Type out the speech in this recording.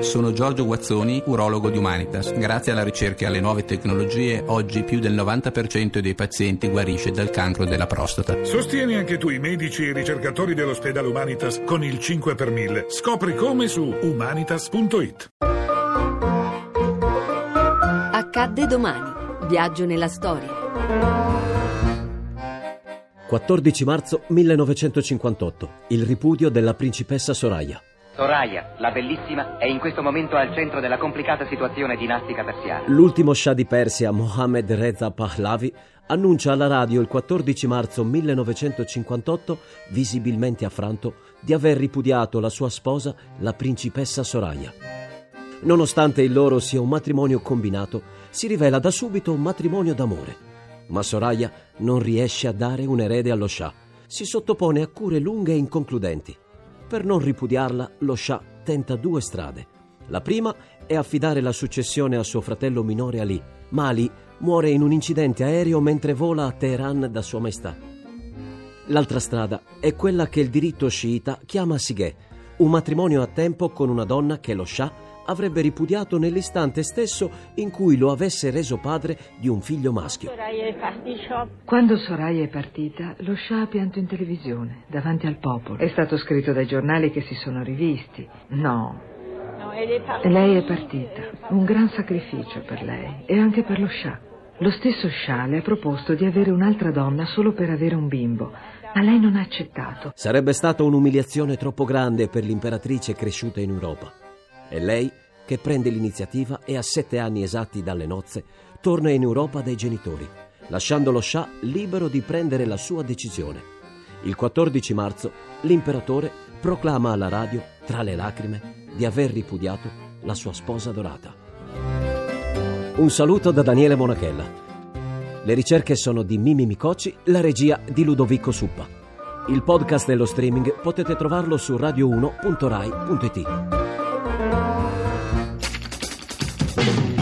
Sono Giorgio Guazzoni, urologo di Humanitas. Grazie alla ricerca e alle nuove tecnologie, oggi più del 90% dei pazienti guarisce dal cancro della prostata. Sostieni anche tu i medici e i ricercatori dell'ospedale Humanitas con il 5 per 1000. Scopri come su humanitas.it. Accadde domani. Viaggio nella storia. 14 marzo 1958. Il ripudio della principessa Soraya. Soraya, la bellissima, è in questo momento al centro della complicata situazione dinastica persiana. L'ultimo Shah di Persia, Mohammed Reza Pahlavi, annuncia alla radio il 14 marzo 1958, visibilmente affranto, di aver ripudiato la sua sposa, la principessa Soraya. Nonostante il loro sia un matrimonio combinato, si rivela da subito un matrimonio d'amore. Ma Soraya non riesce a dare un erede allo Shah. Si sottopone a cure lunghe e inconcludenti. Per non ripudiarla, lo Shah tenta due strade. La prima è affidare la successione a suo fratello minore Ali, ma Ali muore in un incidente aereo mentre vola a Teheran da Sua Maestà. L'altra strada è quella che il diritto sciita chiama Sighe, un matrimonio a tempo con una donna che lo Shah avrebbe ripudiato nell'istante stesso in cui lo avesse reso padre di un figlio maschio. Quando Soraya è partita, lo Shah ha pianto in televisione, davanti al popolo. È stato scritto dai giornali che si sono rivisti. No. Lei è partita. Un gran sacrificio per lei e anche per lo Shah. Lo stesso Shah le ha proposto di avere un'altra donna solo per avere un bimbo, ma lei non ha accettato. Sarebbe stata un'umiliazione troppo grande per l'imperatrice cresciuta in Europa. È lei che prende l'iniziativa e a sette anni esatti dalle nozze torna in Europa dai genitori, lasciando lo Shah libero di prendere la sua decisione. Il 14 marzo l'imperatore proclama alla radio, tra le lacrime, di aver ripudiato la sua sposa dorata. Un saluto da Daniele Monachella. Le ricerche sono di Mimi Micocci, la regia di Ludovico Suppa. Il podcast dello streaming potete trovarlo su radio1.rai.it. thank you.